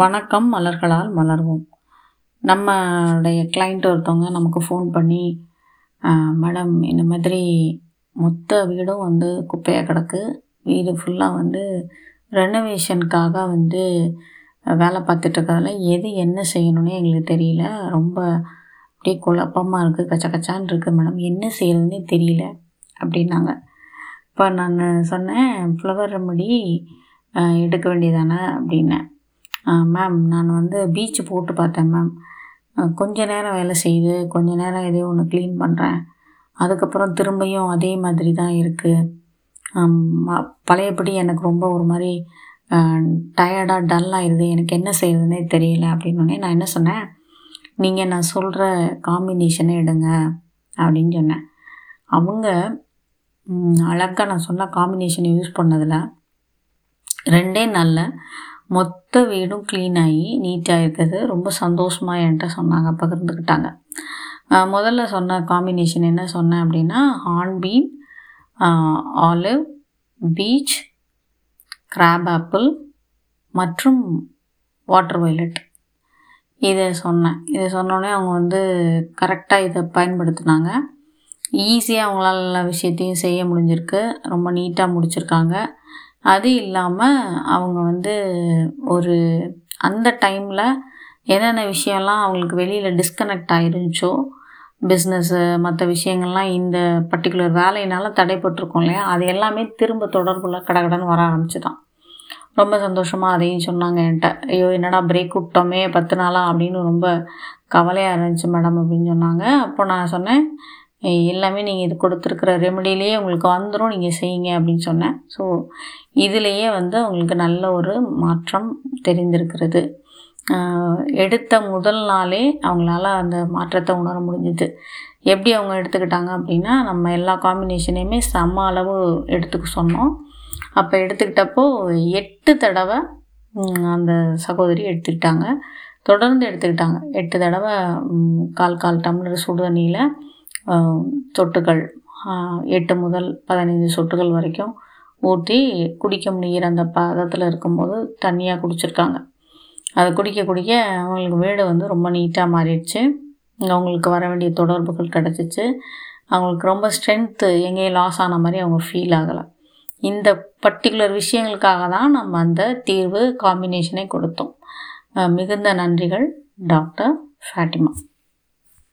வணக்கம் மலர்களால் மலர்வோம். நம்மளுடைய கிளைண்ட் ஒருத்தவங்க நமக்கு ஃபோன் பண்ணி மேடம் இந்த மாதிரி மொத்த வீடும் வந்து குப்பையாக கிடக்கு. வீடு ஃபுல்லாக வந்து ரெனோவேஷனுக்காக வந்து வேலை பார்த்துட்ருக்கறதுல எது என்ன செய்யணும்னே எங்களுக்கு தெரியல. ரொம்ப அப்படியே குழப்பமாக இருக்குது கச்ச கச்சான்னு இருக்குது மேடம் என்ன செய்யறதுன்னே தெரியல அப்படின்னாங்க. இப்போ நான் சொன்னேன் ஃப்ளவர் ரெமடி எடுக்க வேண்டியதானே? அப்படின்னேன். மேம் நான் வந்து பீச்சு போட்டு பார்த்தேன் மேம் கொஞ்ச நேரம் வேலை செய்யுது கொஞ்ச நேரம் எதையோ ஒன்று க்ளீன் பண்ணுறேன் அதுக்கப்புறம் திரும்பியும் அதே மாதிரி தான் இருக்குது பழையபடி எனக்கு ரொம்ப ஒரு மாதிரி டயர்டாக டல் ஆயிடுது எனக்கு என்ன செய்யறதுனே தெரியல அப்படின்னோடனே நான் என்ன சொன்னேன்? நீங்கள் நான் சொல்கிற காம்பினேஷனை எடுங்க அப்படின்னு சொன்னேன். அவங்க அழகாக நான் சொன்ன காம்பினேஷன் யூஸ் பண்ணதில் ரெண்டே நாளில் மொத்த வீடும் க்ளீன் ஆகி நீட்டாக இருக்குது. ரொம்ப சந்தோஷமாக என்கிட்ட சொன்னாங்க பகிர்ந்துக்கிட்டாங்க. முதல்ல சொன்ன காம்பினேஷன் என்ன சொன்னேன் அப்படின்னா hornbeam olive beech crab apple மற்றும் வாட்டர் வயலட் இதை சொன்னேன். இதை சொன்னோடனே அவங்க வந்து கரெக்டாக இதை பயன்படுத்தினாங்க. ஈஸியாக அவங்களால எல்லா விஷயத்தையும் செய்ய முடிஞ்சிருக்கு. ரொம்ப நீட்டாக முடிச்சிருக்காங்க. அது இல்லாமல் அவங்க வந்து ஒரு அந்த டைமில் என்னென்ன விஷயம்லாம் அவங்களுக்கு வெளியில் டிஸ்கனெக்ட் ஆகிருந்துச்சோ பிஸ்னஸ்ஸு மற்ற விஷயங்கள்லாம் இந்த பர்டிகுலர் வேலையினால் தடைப்பட்டிருக்கோம் இல்லையா? அது எல்லாமே திரும்ப தொடர்புள்ள கடகடன்னு வர ஆரம்பிச்சுதான். ரொம்ப சந்தோஷமாக அதையும் சொன்னாங்க என்கிட்ட. ஐயோ என்னடா பிரேக் விட்டோமே பத்து நாளாக அப்படின்னு ரொம்ப கவலையாக இருந்துச்சு மேடம் அப்படின்னு சொன்னாங்க. அப்போ நான் சொன்னேன் எல்லாமே நீங்கள் இது கொடுத்துருக்குற ரெமெடியிலேயே உங்களுக்கு வந்துடும் நீங்கள் செய்யுங்க அப்படின்னு சொன்னேன். ஸோ இதுலேயே வந்து அவங்களுக்கு நல்ல ஒரு மாற்றம் தெரிந்திருக்கிறது. எடுத்த முதல் நாளே அவங்களால அந்த மாற்றத்தை உணர முடிஞ்சுது. எப்படி அவங்க எடுத்துக்கிட்டாங்க அப்படின்னா நம்ம எல்லா காம்பினேஷனையுமே சம அளவு எடுத்துக்க சொன்னோம். அப்போ எடுத்துக்கிட்டப்போ எட்டு தடவை அந்த சகோதரி எடுத்துக்கிட்டாங்க. தொடர்ந்து எடுத்துக்கிட்டாங்க. எட்டு தடவை கால் கால் டம்ளர் சுடு தண்ணியில் சொட்டுகள் எட்டு முதல் பதினைந்து சொட்டுகள் வரைக்கும் ஊற்றி குடிக்க முடிகிற அந்த பதத்தில் இருக்கும்போது தண்ணியாக குடிச்சிருக்காங்க. அதை குடிக்க குடிக்க அவங்களுக்கு வீடு வந்து ரொம்ப நீட்டாக மாறிடுச்சு. அவங்களுக்கு வர வேண்டிய தொடர்புகள் கிடச்சிச்சு. அவங்களுக்கு ரொம்ப ஸ்ட்ரென்த்து எங்கேயும் லாஸ் ஆன மாதிரி அவங்க ஃபீல் ஆகலை. இந்த பர்டிகுலர் விஷயங்களுக்காக தான் நம்ம அந்த தீர்வு காம்பினேஷனை கொடுத்தோம். மிகுந்த நன்றிகள் டாக்டர் ஃபேட்டிமா